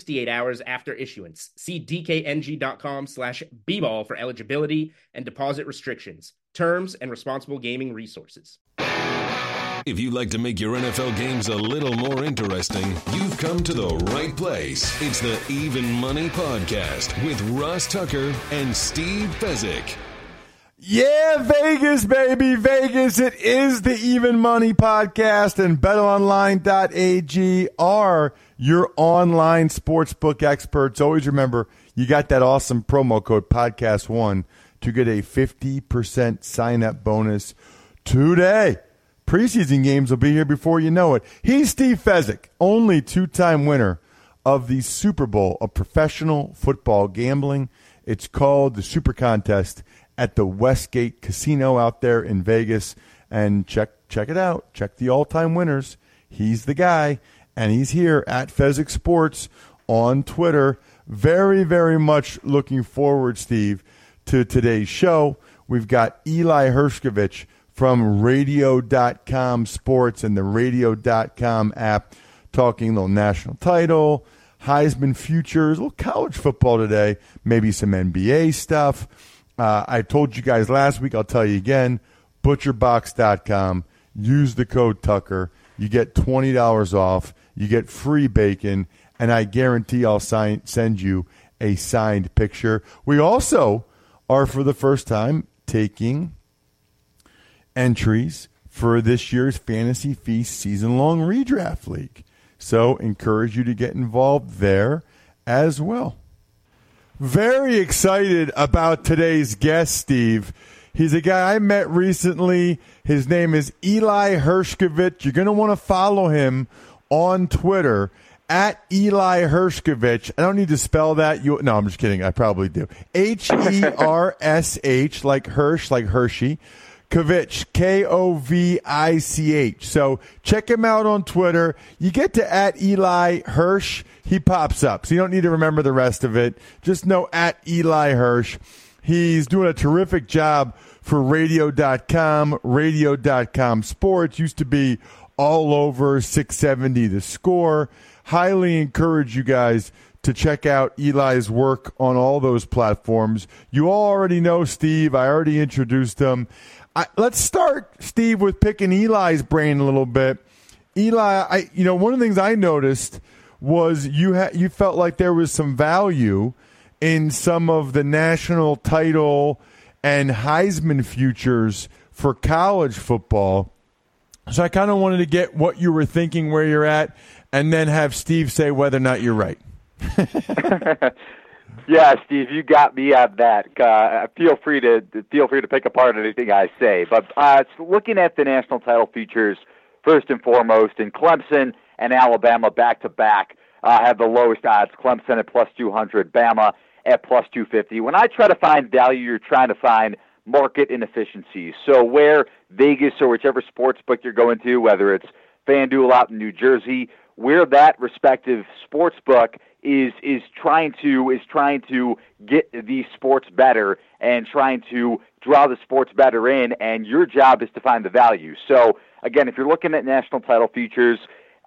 68 hours after issuance. See dkng.com slash bball for eligibility and deposit restrictions, terms, and responsible gaming resources. If you'd like to make your NFL games a little more interesting, you've come to the right place. It's the Even Money Podcast with Ross Tucker and Steve Fezzik. Yeah, Vegas, baby, Vegas. It is the Even Money Podcast, and betonline.ag are your online sportsbook experts. Always remember, you got that awesome promo code podcast1 to get a 50% sign up bonus today. Preseason games will be here before you know it. He's Steve Fezzik, only two time winner of the Super Bowl of professional football gambling. It's called the Super Contest at the Westgate Casino out there in Vegas. And check check it out. Check the all time winners. He's the guy and he's here at Fezzik Sports on Twitter. Very, very much looking forward, Steve, to today's show. We've got Eli Hershkovich from Radio.com Sports and the Radio.com app talking a little national title, Heisman futures, a little college football today, maybe some NBA stuff. Uh, I told you guys last week, I'll tell you again, butcherbox.com. Use the code Tucker. You get $20 off. You get free bacon, and I guarantee I'll sign, send you a signed picture. We also are, for the first time, taking entries for this year's Fantasy Feast season long redraft league. So, encourage you to get involved there as well. Very excited about today's guest, Steve. He's a guy I met recently. His name is Eli Hershkovich. You're going to want to follow him on Twitter at Eli Hershkovich. I don't need to spell that. You no, I'm just kidding. I probably do. H E R S H like Hirsch, like Hershey. Kovich, K O V I C H. So check him out on Twitter. You get to at Eli Hirsch, he pops up. So you don't need to remember the rest of it. Just know at Eli Hirsch. He's doing a terrific job for radio.com, radio.com sports. Used to be all over 670 the score. Highly encourage you guys to check out Eli's work on all those platforms. You all already know Steve. I already introduced him. I, let's start, Steve, with picking Eli's brain a little bit. Eli, I, you know, one of the things I noticed was you ha- you felt like there was some value in some of the national title and Heisman futures for college football. So I kind of wanted to get what you were thinking, where you're at, and then have Steve say whether or not you're right. yeah, Steve, you got me on that. Uh, feel free to feel free to pick apart anything I say. But uh, looking at the national title futures first and foremost, in Clemson and Alabama back to back uh, have the lowest odds. Clemson at plus 200, Bama at plus 250. When I try to find value, you're trying to find market inefficiencies. So where Vegas or whichever sports book you're going to, whether it's FanDuel out in New Jersey, where that respective sports book is is trying to is trying to get these sports better and trying to draw the sports better in and your job is to find the value. So again, if you're looking at national title futures,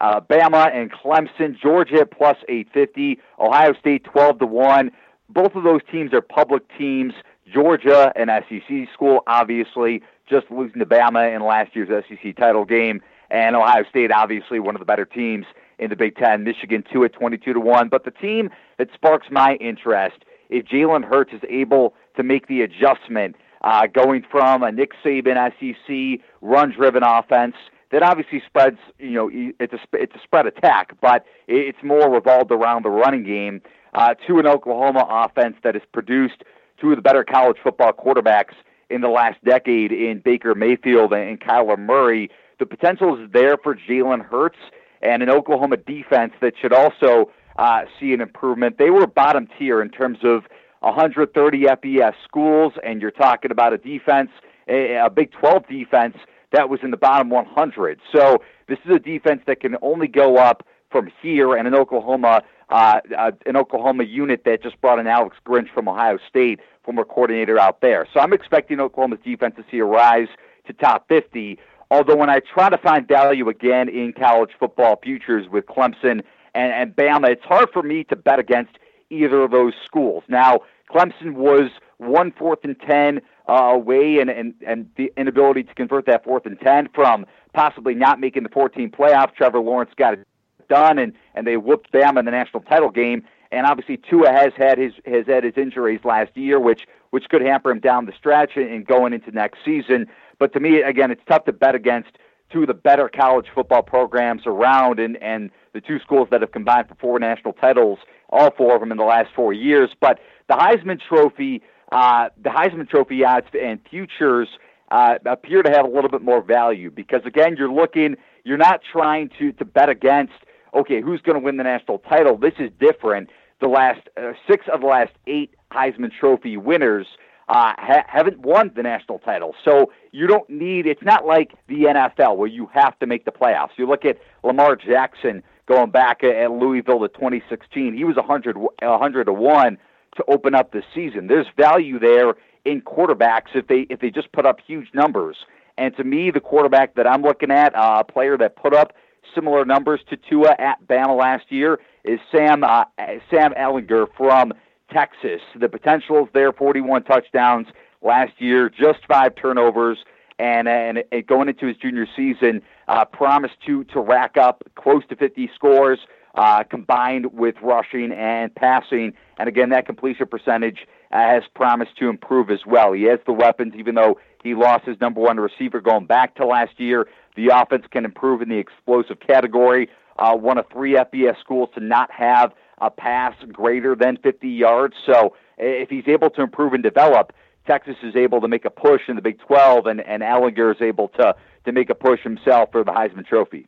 uh, Bama and Clemson, Georgia plus 850, Ohio State 12 to 1. Both of those teams are public teams. Georgia, an SEC school, obviously, just losing to Bama in last year's SEC title game, and Ohio State, obviously, one of the better teams in the Big Ten. Michigan two at 22 to one. But the team that sparks my interest, if Jalen Hurts is able to make the adjustment, uh, going from a Nick Saban SEC run-driven offense that obviously spreads, you know, it's a it's a spread attack, but it's more revolved around the running game. Uh, to an Oklahoma offense that has produced two of the better college football quarterbacks in the last decade in Baker Mayfield and Kyler Murray. The potential is there for Jalen Hurts and an Oklahoma defense that should also uh, see an improvement. They were bottom tier in terms of 130 FBS schools, and you're talking about a defense, a, Big 12 defense that was in the bottom 100. So this is a defense that can only go up from here, and an Oklahoma uh, uh, an Oklahoma unit that just brought in Alex Grinch from Ohio State, former coordinator out there. So I'm expecting Oklahoma's defense to see a rise to top 50. Although when I try to find value again in college football futures with Clemson and, and Bama, it's hard for me to bet against either of those schools. Now, Clemson was one fourth and ten uh, away, and, and and the inability to convert that fourth and ten from possibly not making the 14 playoff. Trevor Lawrence got it done, and and they whooped Bama in the national title game. And obviously, Tua has had his has had his injuries last year, which which could hamper him down the stretch and going into next season. But to me, again, it's tough to bet against two of the better college football programs around, and and the two schools that have combined for four national titles, all four of them in the last four years. But the Heisman Trophy, uh, the Heisman Trophy odds and futures uh, appear to have a little bit more value because again, you're looking, you're not trying to to bet against okay, who's going to win the national title? This is different. The last uh, six of the last eight Heisman Trophy winners uh, ha- haven't won the national title. So you don't need, it's not like the NFL where you have to make the playoffs. You look at Lamar Jackson going back at Louisville to 2016, he was 100, 100 to 1 to open up the season. There's value there in quarterbacks if they if they just put up huge numbers. And to me, the quarterback that I'm looking at, uh, a player that put up similar numbers to Tua at Bama last year is Sam uh, Sam Ehlinger from Texas. The potential is there, 41 touchdowns last year, just five turnovers, and and, and going into his junior season, uh, promised to to rack up close to 50 scores. Uh, combined with rushing and passing. And again, that completion percentage uh, has promised to improve as well. He has the weapons, even though he lost his number one receiver going back to last year. The offense can improve in the explosive category. Uh, one of three FBS schools to not have a pass greater than 50 yards. So if he's able to improve and develop, Texas is able to make a push in the Big 12, and, and Ehlinger is able to, to make a push himself for the Heisman Trophy.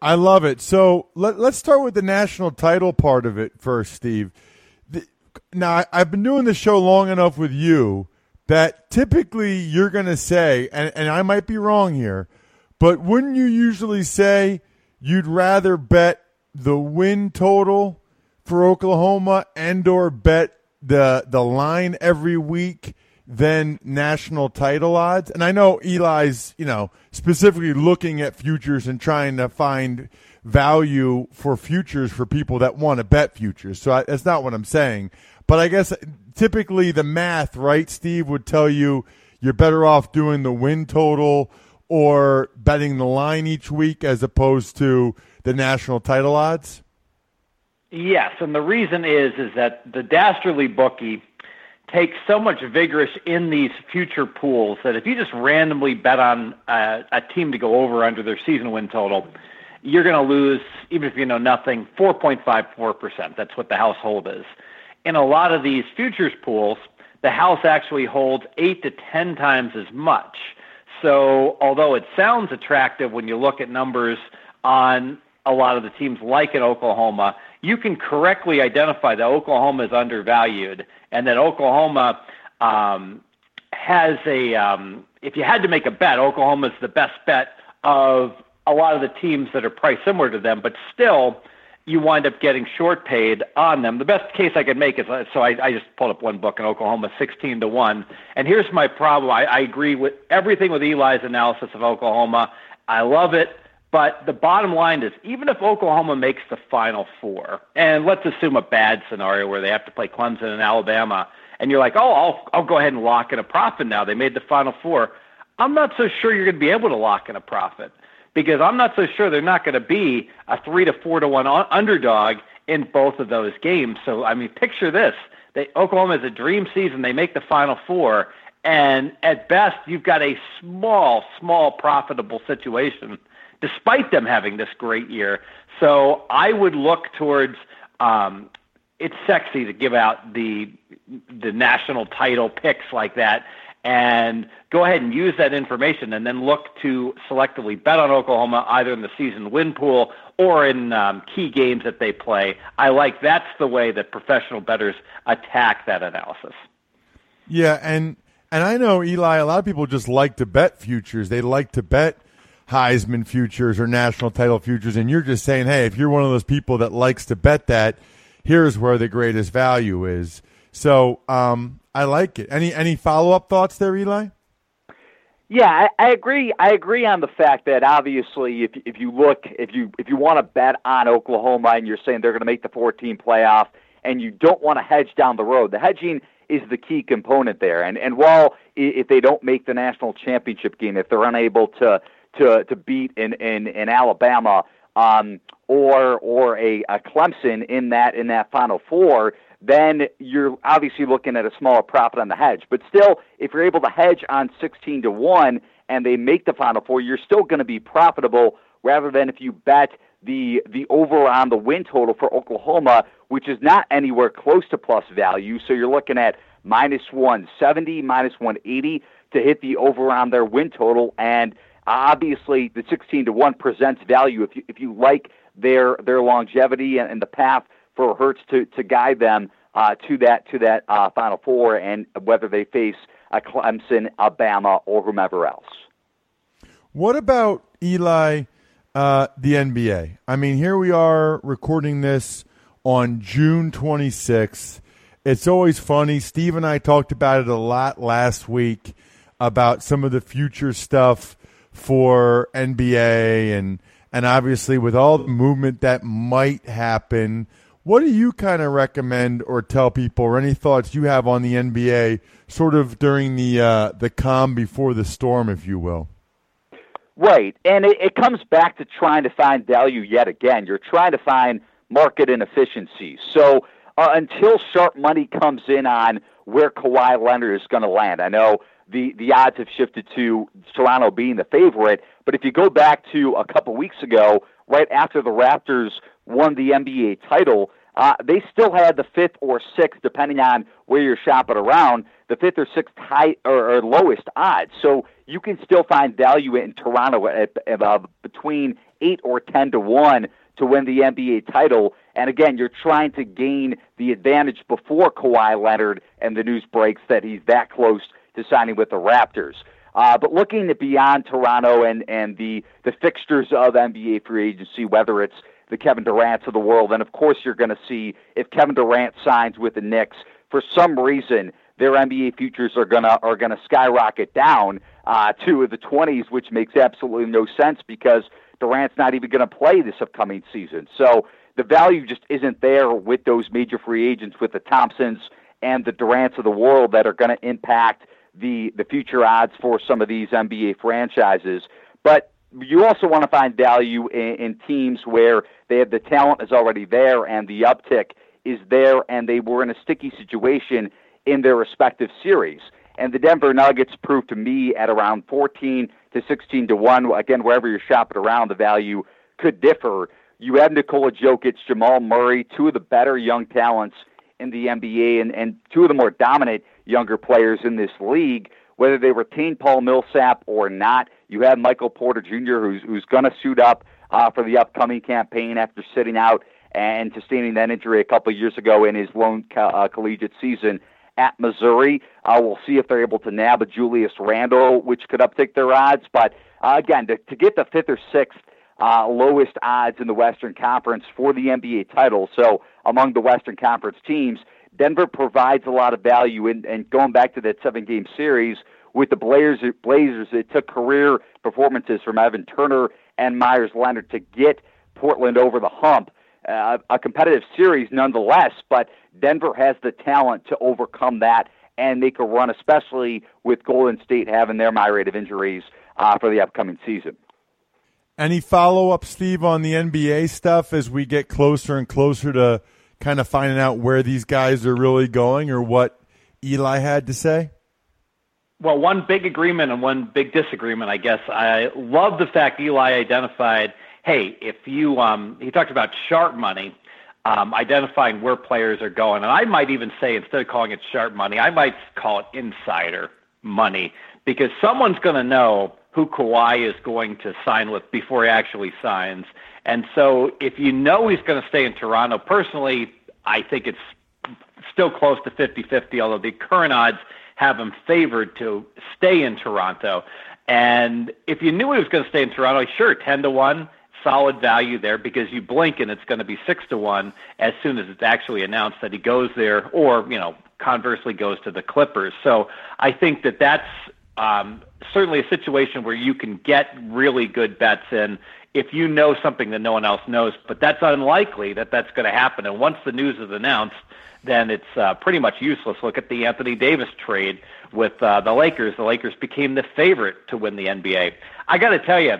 I love it. So let, us start with the national title part of it first, Steve. The, now, I've been doing this show long enough with you that typically you're going to say, and, and I might be wrong here, but wouldn't you usually say you'd rather bet the win total for Oklahoma and or bet the the line every week than national title odds? And I know Eli's, you know, specifically looking at futures and trying to find value for futures for people that want to bet futures. So I, that's not what I'm saying. But I guess typically the math, right, Steve, would tell you you're better off doing the win total or betting the line each week as opposed to the national title odds? Yes, and the reason is is that the Dastardly bookie takes so much vigorish in these future pools that if you just randomly bet on a, a team to go over under their season win total, you're going to lose, even if you know nothing, 4.54%. That's what the household is in a lot of these futures pools, the house actually holds eight to 10 times as much. So, although it sounds attractive when you look at numbers on a lot of the teams like in Oklahoma, you can correctly identify that Oklahoma is undervalued and that Oklahoma um, has a, um, if you had to make a bet, Oklahoma is the best bet of a lot of the teams that are priced similar to them, but still, you wind up getting short paid on them. The best case I could make is uh, so I, I just pulled up one book in Oklahoma, sixteen to one. And here's my problem: I, I agree with everything with Eli's analysis of Oklahoma. I love it, but the bottom line is, even if Oklahoma makes the Final Four, and let's assume a bad scenario where they have to play Clemson and Alabama, and you're like, oh, I'll I'll go ahead and lock in a profit now. They made the Final Four. I'm not so sure you're going to be able to lock in a profit because I'm not so sure they're not going to be a three to four to one underdog in both of those games. So I mean, picture this: they, Oklahoma is a dream season. They make the Final Four, and at best, you've got a small, small profitable situation, despite them having this great year. So I would look towards. Um, it's sexy to give out the the national title picks like that and go ahead and use that information and then look to selectively bet on Oklahoma either in the season win pool or in um, key games that they play. I like that's the way that professional bettors attack that analysis. Yeah, and and I know Eli. A lot of people just like to bet futures. They like to bet Heisman futures or national title futures, and you're just saying, hey, if you're one of those people that likes to bet that, here's where the greatest value is. So um, I like it. Any any follow up thoughts there, Eli? Yeah, I, I agree. I agree on the fact that obviously, if if you look, if you if you want to bet on Oklahoma and you're saying they're going to make the 14 playoff, and you don't want to hedge down the road, the hedging is the key component there. And and while if they don't make the national championship game, if they're unable to to to beat in in, in Alabama um, or or a, a Clemson in that in that Final Four, then you're obviously looking at a smaller profit on the hedge. But still, if you're able to hedge on 16 to 1 and they make the Final Four, you're still going to be profitable rather than if you bet the the over on the win total for Oklahoma, which is not anywhere close to plus value. So you're looking at minus 170, minus 180 to hit the over on their win total. And obviously, the 16 to 1 presents value if you, if you like their, their longevity and, and the path for Hurts to to guide them uh, to that to that uh, Final Four, and whether they face a Clemson, Alabama, or whomever else. What about Eli, uh, the NBA? I mean, here we are recording this on June 26th. It's always funny. Steve and I talked about it a lot last week about some of the future stuff for NBA and and obviously with all the movement that might happen what do you kind of recommend or tell people, or any thoughts you have on the NBA, sort of during the uh, the calm before the storm, if you will? Right, and it, it comes back to trying to find value yet again. You're trying to find market inefficiencies. So uh, until sharp money comes in on where Kawhi Leonard is going to land, I know the the odds have shifted to Toronto being the favorite. But if you go back to a couple weeks ago, right after the Raptors won the NBA title, uh, they still had the fifth or sixth, depending on where you're shopping around, the fifth or sixth high or, or lowest odds. So you can still find value in Toronto at, at uh, between eight or ten to one to win the NBA title. And again, you're trying to gain the advantage before Kawhi Leonard and the news breaks that he's that close to signing with the Raptors. Uh, but looking beyond Toronto and, and the, the fixtures of NBA free agency, whether it's the Kevin Durant's of the world. And of course, you're going to see if Kevin Durant signs with the Knicks for some reason, their NBA futures are gonna are gonna skyrocket down uh, to the 20s, which makes absolutely no sense because Durant's not even going to play this upcoming season. So the value just isn't there with those major free agents, with the Thompsons and the Durants of the world that are going to impact the the future odds for some of these NBA franchises. But you also want to find value in, in teams where they have the talent is already there and the uptick is there, and they were in a sticky situation in their respective series. And the Denver Nuggets proved to me at around 14 to 16 to 1. Again, wherever you're shopping around, the value could differ. You have Nikola Jokic, Jamal Murray, two of the better young talents in the NBA, and, and two of the more dominant younger players in this league. Whether they retain Paul Millsap or not, you have Michael Porter Jr., who's, who's going to suit up uh, for the upcoming campaign after sitting out and sustaining that injury a couple years ago in his lone co- uh, collegiate season at Missouri. Uh, we'll see if they're able to nab a Julius Randle, which could uptick their odds. But uh, again, to, to get the fifth or sixth uh, lowest odds in the Western Conference for the NBA title, so among the Western Conference teams, Denver provides a lot of value. And, and going back to that seven game series with the Blazers, Blazers, it took career performances from Evan Turner and Meyers Leonard to get Portland over the hump. Uh, a competitive series nonetheless, but Denver has the talent to overcome that and make a run, especially with Golden State having their myriad of injuries uh, for the upcoming season. Any follow up, Steve, on the NBA stuff as we get closer and closer to kind of finding out where these guys are really going or what Eli had to say? Well, one big agreement and one big disagreement, I guess. I love the fact Eli identified, hey, if you, um, he talked about sharp money, um, identifying where players are going. And I might even say, instead of calling it sharp money, I might call it insider money because someone's going to know who Kawhi is going to sign with before he actually signs. And so if you know he's going to stay in Toronto, personally, I think it's still close to 50 50, although the current odds have him favored to stay in Toronto. And if you knew he was going to stay in Toronto, sure, 10 to 1, solid value there because you blink and it's going to be 6 to 1 as soon as it's actually announced that he goes there or, you know, conversely goes to the Clippers. So I think that that's um, certainly a situation where you can get really good bets in if you know something that no one else knows. But that's unlikely that that's going to happen. And once the news is announced, then it's uh, pretty much useless. Look at the Anthony Davis trade with uh, the Lakers. The Lakers became the favorite to win the NBA. I got to tell you,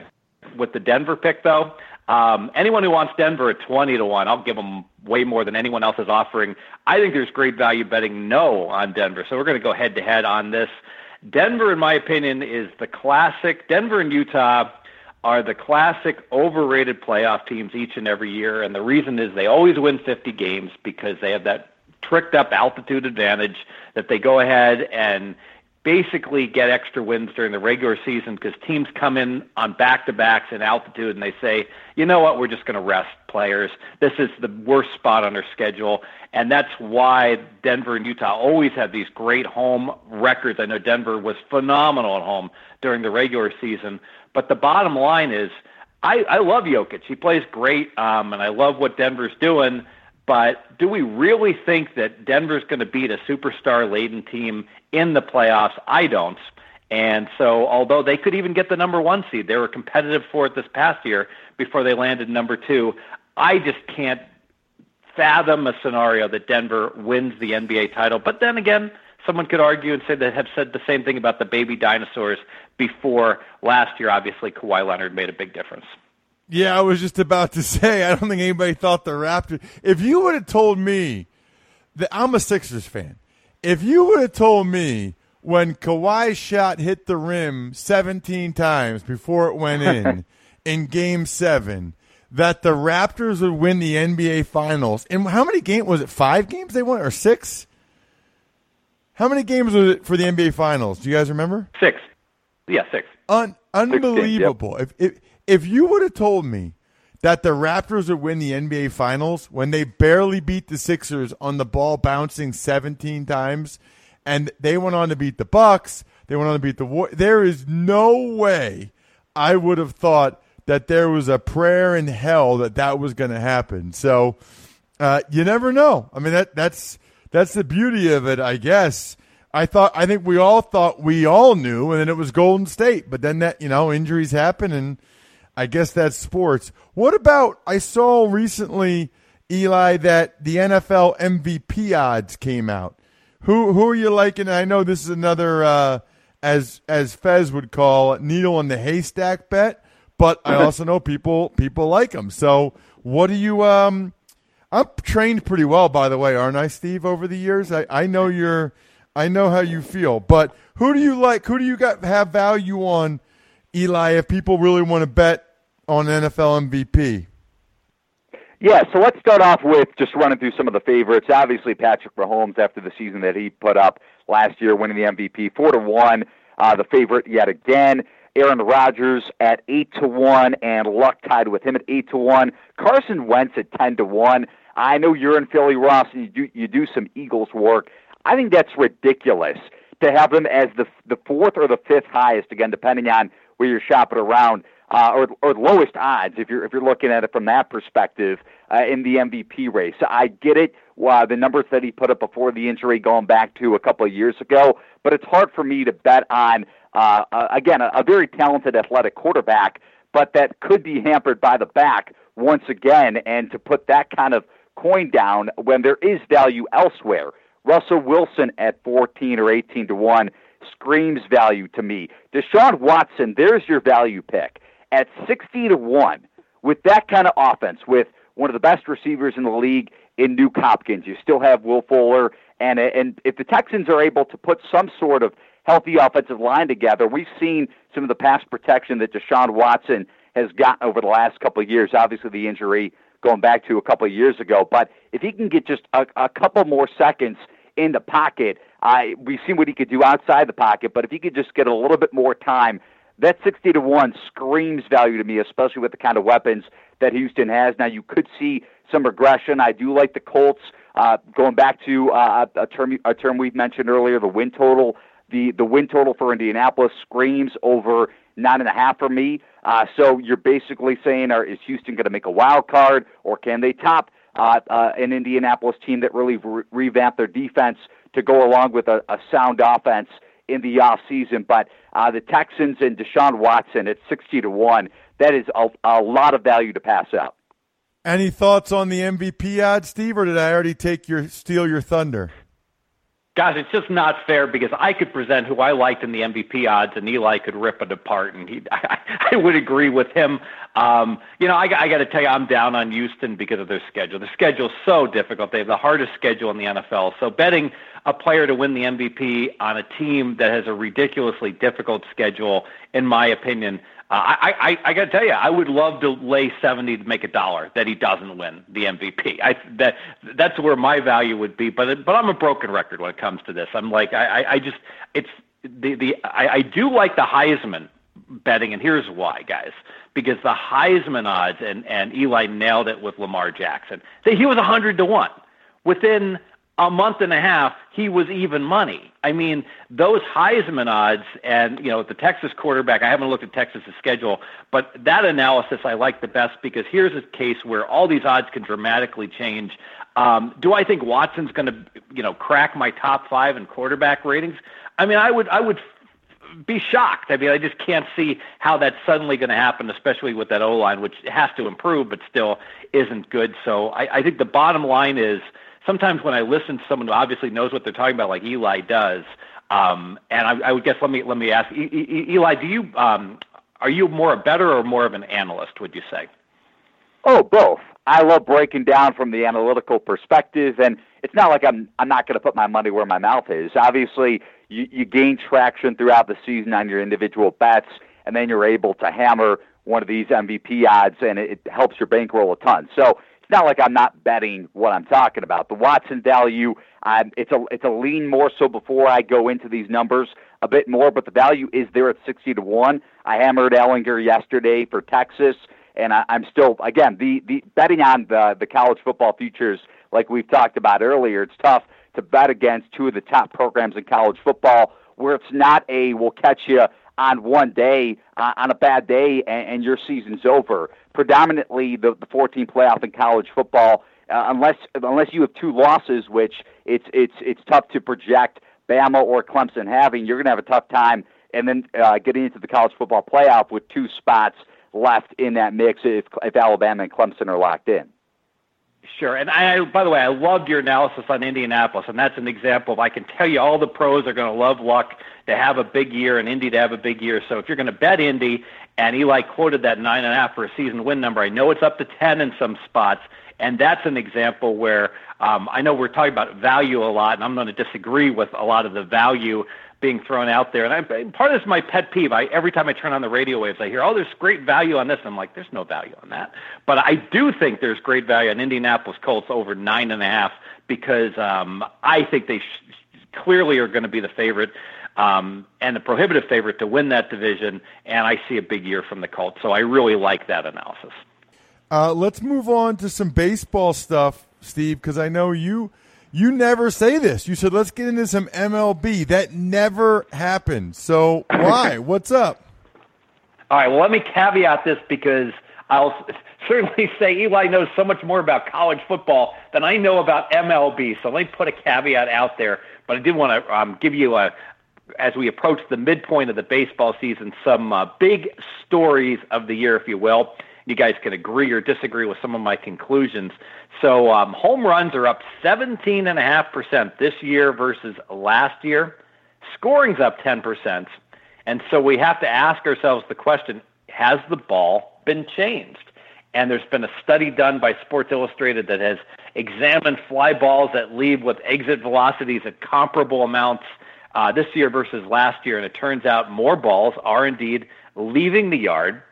with the Denver pick though, um, anyone who wants Denver at twenty to one, I'll give them way more than anyone else is offering. I think there's great value betting no on Denver. So we're going to go head to head on this. Denver, in my opinion, is the classic. Denver and Utah are the classic overrated playoff teams each and every year. And the reason is they always win 50 games because they have that tricked up altitude advantage that they go ahead and basically get extra wins during the regular season because teams come in on back to backs in altitude and they say, you know what, we're just going to rest players. This is the worst spot on our schedule. And that's why Denver and Utah always have these great home records. I know Denver was phenomenal at home during the regular season. But the bottom line is, I, I love Jokic. He plays great, um, and I love what Denver's doing. But do we really think that Denver's going to beat a superstar laden team in the playoffs? I don't. And so, although they could even get the number one seed, they were competitive for it this past year before they landed number two. I just can't fathom a scenario that Denver wins the NBA title. But then again, someone could argue and say that have said the same thing about the baby dinosaurs before last year. Obviously, Kawhi Leonard made a big difference. Yeah, I was just about to say, I don't think anybody thought the Raptors. If you would have told me that I'm a Sixers fan, if you would have told me when Kawhi's shot hit the rim 17 times before it went in in game seven, that the Raptors would win the NBA Finals. And how many games was it? Five games they won or six? How many games was it for the NBA Finals? Do you guys remember? Six. Yeah, six. Un- unbelievable. Six, yep. If, if if you would have told me that the Raptors would win the NBA Finals when they barely beat the Sixers on the ball bouncing 17 times, and they went on to beat the Bucks, they went on to beat the War. There is no way I would have thought that there was a prayer in hell that that was going to happen. So uh, you never know. I mean that that's that's the beauty of it, I guess. I thought I think we all thought we all knew, and then it was Golden State. But then that you know injuries happen and I guess that's sports. What about I saw recently, Eli, that the NFL MVP odds came out. Who who are you liking? I know this is another uh, as as Fez would call needle in the haystack bet, but I also know people people like them. So what do you um? I'm trained pretty well, by the way, aren't I, Steve? Over the years, I, I know you're, I know how you feel. But who do you like? Who do you got have value on, Eli? If people really want to bet on NFL MVP? Yeah, so let's start off with just running through some of the favorites. Obviously, Patrick Mahomes after the season that he put up last year, winning the MVP, four to one, uh, the favorite yet again. Aaron Rodgers at eight to one, and Luck tied with him at eight to one. Carson Wentz at ten to one. I know you're in Philly, Ross, and you do you do some Eagles work. I think that's ridiculous to have them as the the fourth or the fifth highest, again, depending on where you're shopping around uh, or or lowest odds if you're if you're looking at it from that perspective uh, in the MVP race. I get it, uh, the numbers that he put up before the injury, going back to a couple of years ago, but it's hard for me to bet on uh, uh, again a, a very talented athletic quarterback, but that could be hampered by the back once again, and to put that kind of coin down when there is value elsewhere. Russell Wilson at 14 or 18 to 1 screams value to me. Deshaun Watson, there's your value pick at 60 to 1 with that kind of offense, with one of the best receivers in the league in Nuk Hopkins. You still have Will Fuller, and and if the Texans are able to put some sort of healthy offensive line together, we've seen some of the pass protection that Deshaun Watson has gotten over the last couple of years. Obviously, the injury going back to a couple of years ago, but if he can get just a, a couple more seconds in the pocket, I we've seen what he could do outside the pocket, but if he could just get a little bit more time that 60 to 1 screams value to me, especially with the kind of weapons that Houston has. Now, you could see some regression. I do like the Colts. Uh, going back to uh, a term a term we've mentioned earlier, the win total. The the win total for Indianapolis screams over nine and a half for me. Uh, so you're basically saying, are, is Houston going to make a wild card, or can they top uh, uh, an Indianapolis team that really re- revamped their defense to go along with a, a sound offense in the off season? But uh, the Texans and Deshaun Watson at sixty to one, that is a, a lot of value to pass up. Any thoughts on the MVP ad, Steve, or did I already take your steal your thunder? Guys, it's just not fair because I could present who I liked in the MVP odds, and Eli could rip it apart, and he, I, I would agree with him. Um, you know, I, I got to tell you, I'm down on Houston because of their schedule. The schedule's so difficult; they have the hardest schedule in the NFL. So, betting a player to win the MVP on a team that has a ridiculously difficult schedule, in my opinion, Uh, I, I, I got to tell you, I would love to lay seventy to make a dollar that he doesn't win the MVP. I that that's where my value would be. But but I'm a broken record when it comes to this. I'm like I, I just it's the the I, I do like the Heisman betting, and here's why, guys. Because the Heisman odds and and Eli nailed it with Lamar Jackson. He was a hundred to one within a month and a half, he was even money. I mean, those Heisman odds, and you know, the Texas quarterback. I haven't looked at Texas's schedule, but that analysis I like the best because here's a case where all these odds can dramatically change. Um, do I think Watson's going to, you know, crack my top five in quarterback ratings? I mean, I would, I would be shocked. I mean, I just can't see how that's suddenly going to happen, especially with that O line, which has to improve, but still isn't good. So I, I think the bottom line is sometimes when I listen to someone who obviously knows what they're talking about, like Eli does, um, and I, I would guess let me let me ask e- e- Eli, do you um, are you more a better or more of an analyst? Would you say? Oh, both. I love breaking down from the analytical perspective, and it's not like I'm I'm not going to put my money where my mouth is. Obviously, you, you gain traction throughout the season on your individual bets, and then you're able to hammer one of these MVP odds, and it, it helps your bankroll a ton. So it's not like I'm not betting what I'm talking about. The Watson value, um, it's a it's a lean more so before I go into these numbers a bit more, but the value is there at sixty to one. I hammered Ehlinger yesterday for Texas, and I, I'm still again the the betting on the the college football futures like we've talked about earlier. It's tough to bet against two of the top programs in college football where it's not a we'll catch you on one day, uh, on a bad day, and, and your season's over. Predominantly, the, the 14 playoff in college football, uh, unless unless you have two losses, which it's it's it's tough to project Bama or Clemson having, you're going to have a tough time. And then uh, getting into the college football playoff with two spots left in that mix if if Alabama and Clemson are locked in. Sure. And I, by the way, I loved your analysis on Indianapolis, and that's an example of I can tell you all the pros are going to love Luck to have a big year and Indy to have a big year. So if you're going to bet Indy, and Eli quoted that nine and a half for a season win number, I know it's up to 10 in some spots. And that's an example where um, I know we're talking about value a lot, and I'm going to disagree with a lot of the value being thrown out there. And I, part of this is my pet peeve. I, every time I turn on the radio waves, I hear, oh, there's great value on this. And I'm like, there's no value on that. But I do think there's great value on Indianapolis Colts over nine and a half because um, I think they sh- clearly are going to be the favorite. Um, and the prohibitive favorite to win that division, and I see a big year from the Colts. So I really like that analysis. Uh, let's move on to some baseball stuff, Steve, because I know you you never say this. You said let's get into some MLB. That never happened. So why? What's up? All right. Well, let me caveat this because I'll certainly say Eli knows so much more about college football than I know about MLB. So let me put a caveat out there. But I did want to um, give you a, as we approach the midpoint of the baseball season, some uh, big stories of the year, if you will. You guys can agree or disagree with some of my conclusions. So um, home runs are up 17.5% this year versus last year. Scoring's up 10%. And so we have to ask ourselves the question has the ball been changed? And there's been a study done by Sports Illustrated that has examined fly balls that leave with exit velocities at comparable amounts uh, this year versus last year. And it turns out more balls are indeed leaving the yard.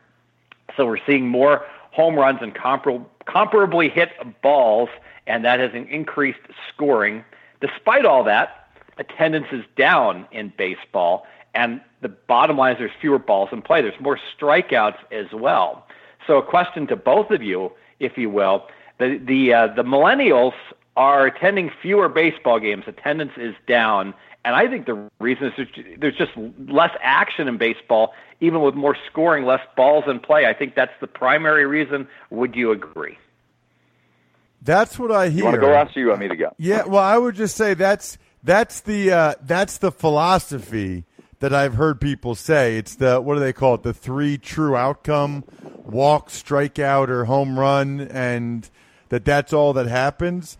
So we're seeing more home runs and compar- comparably hit balls, and that has increased scoring. Despite all that, attendance is down in baseball, and the bottom line is there's fewer balls in play. There's more strikeouts as well. So, a question to both of you, if you will: the the uh, the millennials are attending fewer baseball games. Attendance is down, and I think the reason is there's just less action in baseball, even with more scoring, less balls in play. I think that's the primary reason. Would you agree? That's what I hear. You want to go, Ross, or you want me to go? Yeah, well, I would just say that's that's the uh, that's the philosophy that I've heard people say. It's the what do they call it? The three true outcome: walk, strikeout, or home run, and that that's all that happens.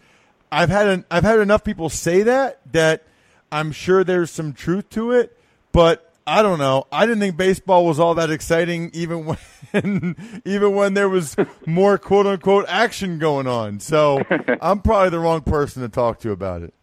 I've had an, I've had enough people say that that I'm sure there's some truth to it, but I don't know. I didn't think baseball was all that exciting, even when even when there was more quote unquote action going on. So I'm probably the wrong person to talk to about it.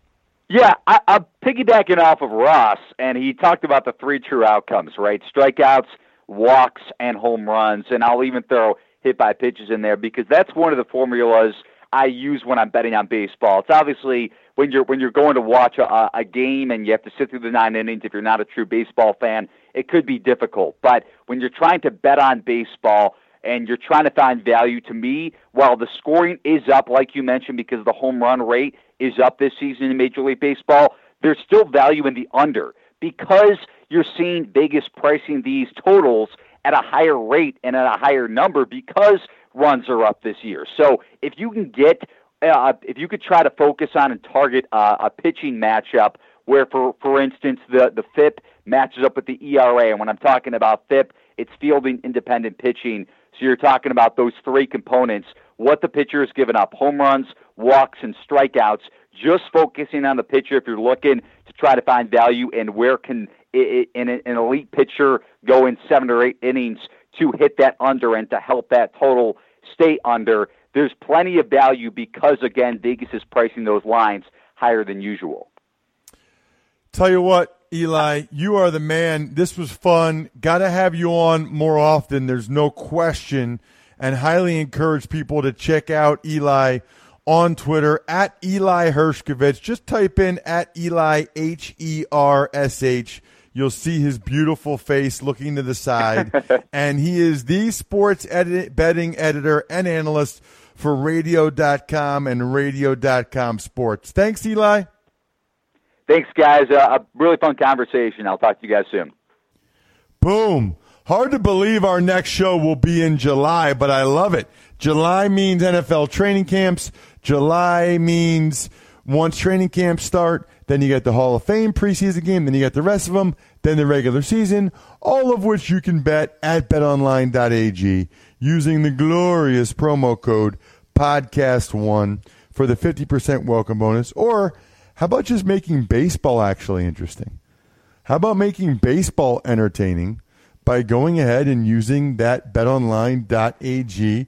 Yeah, I, I'm piggybacking off of Ross, and he talked about the three true outcomes, right? Strikeouts, walks, and home runs, and I'll even throw hit by pitches in there because that's one of the formulas I use when I'm betting on baseball. It's obviously when you're when you're going to watch a, a game and you have to sit through the nine innings. If you're not a true baseball fan, it could be difficult. But when you're trying to bet on baseball and you're trying to find value, to me, while the scoring is up, like you mentioned, because the home run rate is up this season in Major League Baseball, there's still value in the under because you're seeing Vegas pricing these totals at a higher rate and at a higher number because runs are up this year. So if you can get uh, if you could try to focus on and target uh, a pitching matchup where, for for instance, the the FIP matches up with the ERA, and when I'm talking about FIP, it's fielding independent pitching. So you're talking about those three components: what the pitcher has given up, home runs, walks, and strikeouts. Just focusing on the pitcher if you're looking to try to find value and where can an elite pitcher go in seven or eight innings to hit that under and to help that total stay under there's plenty of value because, again, Vegas is pricing those lines higher than usual. Tell you what, Eli, you are the man. This was fun. Got to have you on more often. There's no question. And highly encourage people to check out Eli on Twitter at Eli Hershkovich. Just type in at Eli H E R S H. You'll see his beautiful face looking to the side. and he is the sports edit- betting editor and analyst for radio.com and radio.com sports. Thanks, Eli. Thanks, guys. Uh, a really fun conversation. I'll talk to you guys soon. Boom. Hard to believe our next show will be in July, but I love it. July means NFL training camps. July means once training camps start, then you get the Hall of Fame preseason game, then you get the rest of them, then the regular season, all of which you can bet at betonline.ag using the glorious promo code podcast1 for the 50% welcome bonus. Or how about just making baseball actually interesting? How about making baseball entertaining by going ahead and using that betonline.ag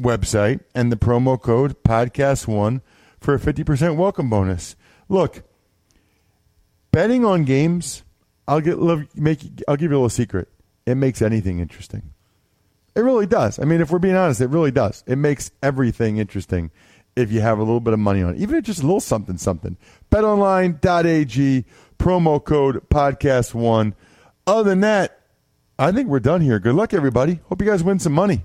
website and the promo code podcast1 for a 50% welcome bonus? Look, betting on games, I'll get make I'll give you a little secret. It makes anything interesting. It really does. I mean, if we're being honest, it really does. It makes everything interesting if you have a little bit of money on it, even if just a little something, something. BetOnline.ag, promo code podcast1. Other than that, I think we're done here. Good luck, everybody. Hope you guys win some money.